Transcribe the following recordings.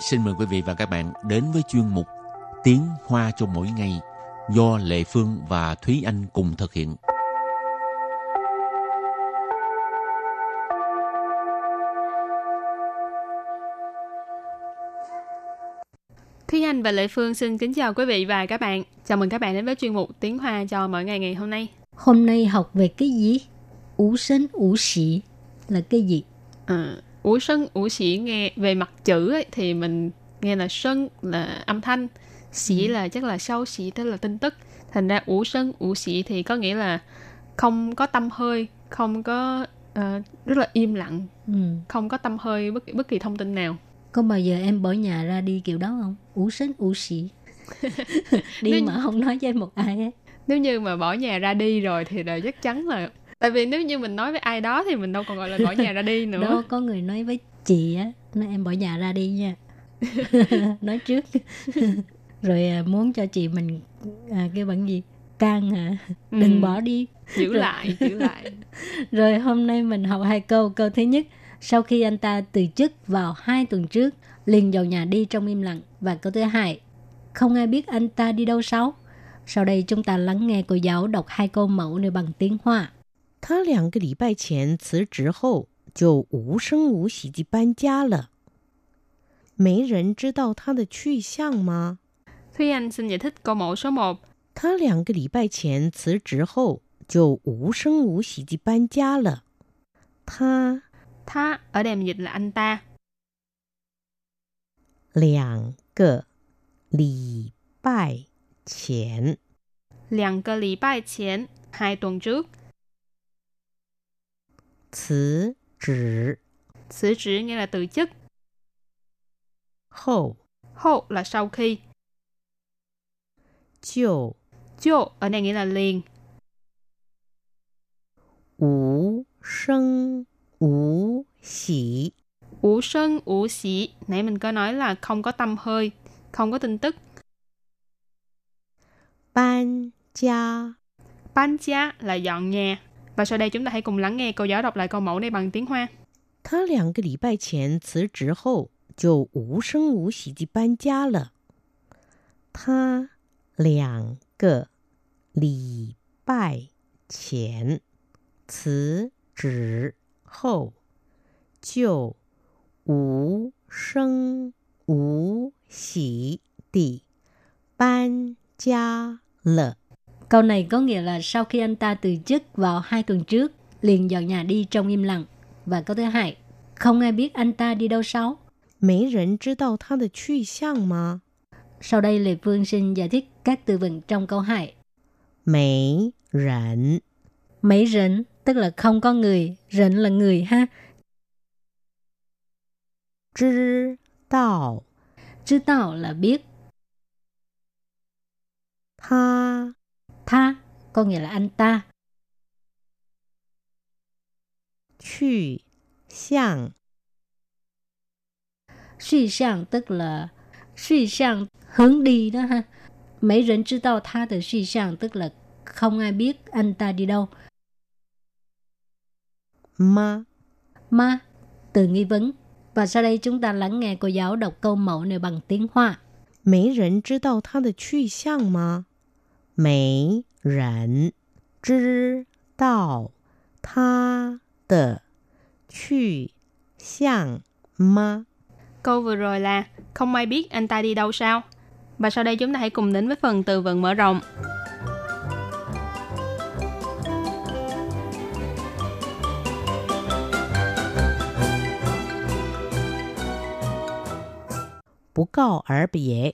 xin mời quý vị và các bạn đến với chuyên mục Tiếng Hoa cho mỗi ngày do Lệ Phương và Thúy Anh cùng thực hiện. Thúy Anh và Lệ Phương xin kính chào quý vị và các bạn. Chào mừng các bạn đến với chuyên mục Tiếng Hoa cho mỗi ngày ngày hôm nay. Hôm nay học về cái gì? Ú sinh ú sĩ là cái gì? À, ủ sân ủ sĩ nghe về mặt chữ ấy, thì mình nghe là sân là âm thanh sĩ ừ. là chắc là sau sĩ tức là tin tức. Thành ra ủ sân ủ sĩ thì có nghĩa là không có tâm hơi không có uh, rất là im lặng ừ. không có tâm hơi bất bất kỳ thông tin nào. Có bao giờ em bỏ nhà ra đi kiểu đó không? Ủ sân ủ sĩ. Đi nếu, mà không nói với một ai ấy nếu như mà bỏ nhà ra đi rồi thì là chắc chắn là tại vì nếu như mình nói với ai đó thì mình đâu còn gọi là bỏ nhà ra đi nữa. Đó có người nói với chị á nói em bỏ nhà ra đi nha. Nói trước. Rồi à, muốn cho chị mình à, cái bằng gì? Can hả? Ừ. đừng bỏ đi. Giữ rồi. lại giữ lại. Rồi hôm nay mình học hai câu. Câu thứ nhất sau khi anh ta từ chức vào hai tuần trước liền vào nhà đi trong im lặng. Và câu thứ hai không ai biết anh ta đi đâu sao sau đây chúng ta lắng nghe cô giáo đọc hai câu mẫu này bằng tiếng Hoa. 他两个礼拜前辞职后就无声无息地搬家了。没人知道他的去向吗？他两个礼拜前辞职后就无声无息地搬家了。他他2 2 2 2 2 2 2 2 2 2 2 2 2 2 2 2 2 2 2 2 2 2 2 2 2 2 2 2辞职，辞职 nghĩa là từ chức. 后 hậu là sau khi. 就就 ở đây nghĩa là liền. 无声无息，无声无息 nãy mình có nói là không có tâm hơi, không có tin tức. 搬家，搬家 là dọn nhà. Và sau đây chúng ta hãy cùng lắng nghe cô giáo đọc lại câu mẫu này bằng tiếng Hoa. 他两个礼拜前辞职后就无声无息地搬家了。他两个礼拜前辞职后就无声无息地搬家了。 Câu này có nghĩa là sau khi anh ta từ chức vào hai tuần trước, liền dọn nhà đi trong im lặng. Và câu thứ hai, không ai biết anh ta đi đâu sao? 没人知道他的去向吗？Sau đây Lê Phương xin giải thích các từ vựng trong câu 2. Mấy rảnh Mấy rảnh tức là không có người, rảnh là người ha.知道知道là biết. Tha Tha có nghĩa là anh ta. Chư xiang Suy xiang tức là suy xiang hướng đi đó ha. Mấy人知道他的 suy xiang tức là không ai biết anh ta đi đâu. Ma Ma từ nghi vấn. Và sau đây chúng ta lắng nghe cô giáo đọc câu mẫu này bằng tiếng Hoa. 没人知道他的去向吗？ 没人知道他的去向吗？Câu vừa rồi là không ai biết anh ta đi đâu sao? Và sau đây chúng ta hãy cùng đến với phần từ vựng mở rộng. Bú告而别，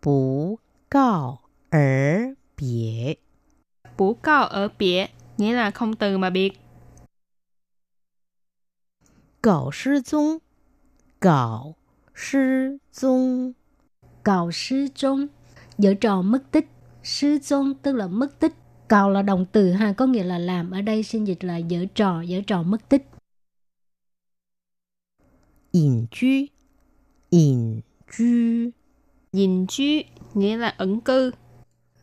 不告而 biệt. Bú cao ở biệt nghĩa là không từ mà biệt. Cậu sư dung. Cậu sư dung. Cậu sư dung. Giở trò mất tích. Sư dung tức là mất tích. Cậu là động từ ha Có nghĩa là làm. Ở đây xin dịch là dở trò dở trò mất tích. Ẩn cư Ẩn cư Ẩn cư nghĩa là ẩn cư.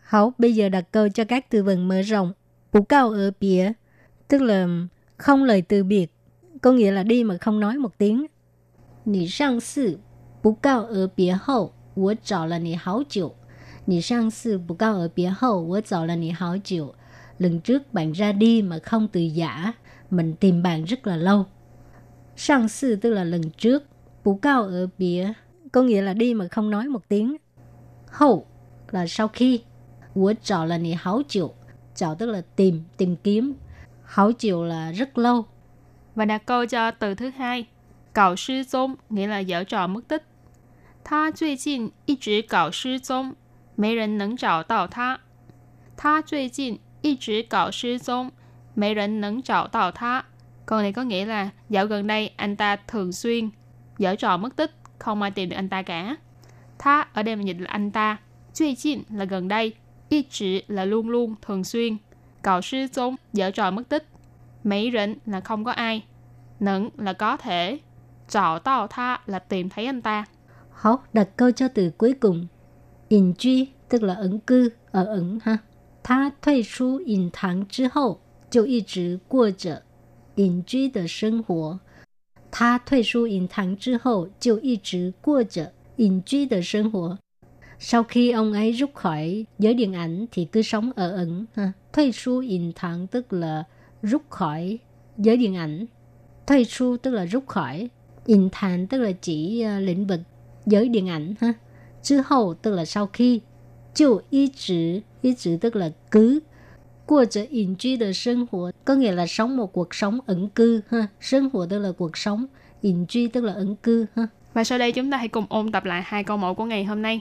Hảo, bây giờ đặt câu cho các từ vựng mở rộng. Bù cao ở bìa, tức là không lời từ biệt. Có nghĩa là đi mà không nói một tiếng. Nì sang sư, bù cao ở bìa hậu, wǒ zǎo le nǐ hǎo jiǔ. Nǐ shàng sư, bù gao er bìa hậu, wǒ zǎo le nǐ hǎo jiǔ. Lần trước bạn ra đi mà không từ giả, mình tìm bạn rất là lâu. Shàng sư tức là lần trước, bù cao ở bìa có nghĩa là đi mà không nói một tiếng. Hậu là sau khi. Của trò là nì háo chịu. Trò tức là tìm, tìm kiếm. Háo chịu là rất lâu. Và đặt câu cho từ thứ hai. Cạo sư宗 nghĩa là dở trò mất tích. 他最近一直搞失踪，没人能找到他。他最近一直搞失踪，没人能找到他。Câu này có nghĩa là dạo gần đây anh ta thường xuyên dở trò mất tích, không ai tìm được anh ta cả. Tha ở đây mình dịch là anh ta. Duy jin là gần đây. Y chỉ là luôn luôn, thường xuyên. Cạo sư giống dở trò mất tích. Mấy rỉnh là không có ai. Nẫn là có thể.找到他 là tìm thấy anh ta. Hảo, đặt câu cho từ cuối cùng. In truy tức là ẩn cư, ở ẩn ha. 他退出隐堂之后，就一直过着隐居的生活。他退出隐堂之后，就一直过着隐居的生活。 Sau khi ông ấy rút khỏi giới điện ảnh thì cứ sống ở ẩn. Ha. Thuê su in thẳng tức là rút khỏi giới điện ảnh. Thuê su tức là rút khỏi. In thẳng tức là chỉ uh, lĩnh vực giới điện ảnh. Ha. Chứ hậu tức là sau khi. Chịu y trữ, y trữ tức là cứ Qua trở yên truy đời sinh hoạt có nghĩa là sống một cuộc sống ẩn cư ha. Sinh hoạt tức là cuộc sống, yên truy tức là ẩn cư ha. Và sau đây chúng ta hãy cùng ôn tập lại hai câu mẫu của ngày hôm nay.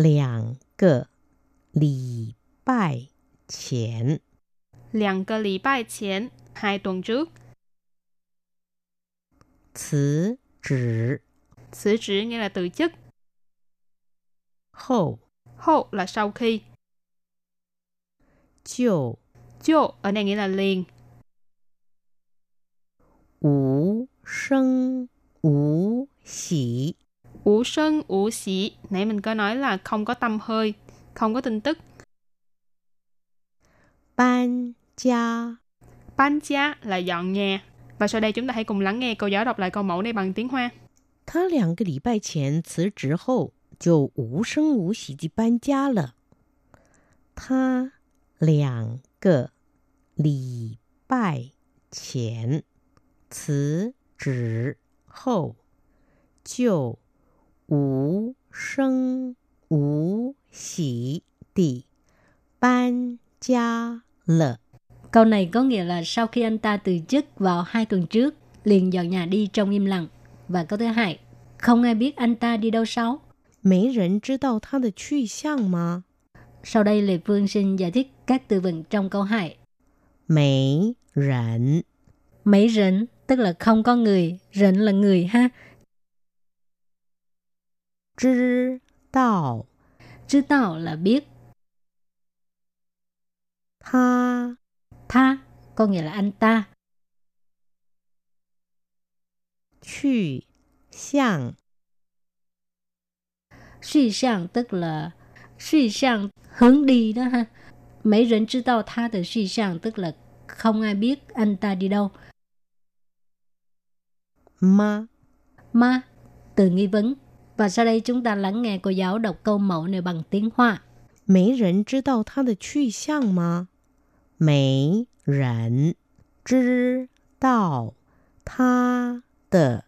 两个礼拜前，两个礼拜前 hai tuần trước. 辞职，辞职 nghĩa là từ chức. 后，后 là sau khi. 就，就 ở đây nghĩa là liền. 无声无息。 Ủ sân, ủ xỉ. Nãy mình có nói là không có tâm hơi, không có tin tức. Ban gia Ban gia là dọn nhà. Và sau đây chúng ta hãy cùng lắng nghe cô giáo đọc lại câu mẫu này bằng tiếng Hoa. 他两个礼拜前辞职后，就无声无息地搬家了。他两个礼拜前辞职后，就 无声无息地搬家了。 Câu này có nghĩa là sau khi anh ta từ chức vào hai tuần trước, liền dọn nhà đi trong im lặng. Và câu thứ hai, không ai biết anh ta đi đâu sáu. 没人知道他的去向吗？ Sau đây Lê Phương xin giải thích các từ vựng trong câu 2. 没人 Mấy rỉnh tức là không có người, rỉnh là người ha. 知道 Chứ tao là biết. 他 Tha có nghĩa là anh ta. 去向 Suy sang tức là suy sang hướng đi đó ha. Mấy rỉnh知道他的 suy sang tức là không ai biết anh ta đi đâu. 吗？ Ma, từ nghi vấn. Và sau đây chúng ta lắng nghe cô giáo đọc câu mẫu này bằng tiếng Hoa. 没人知道他的去向吗？没人知道他的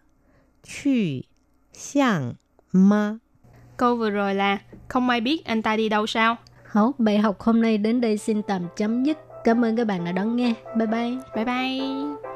去向吗？ Câu vừa rồi là không ai biết anh ta đi đâu sao. Hảo, bài học hôm nay đến đây xin tạm chấm dứt. Cảm ơn các bạn đã đón nghe. Bye bye. Bye bye.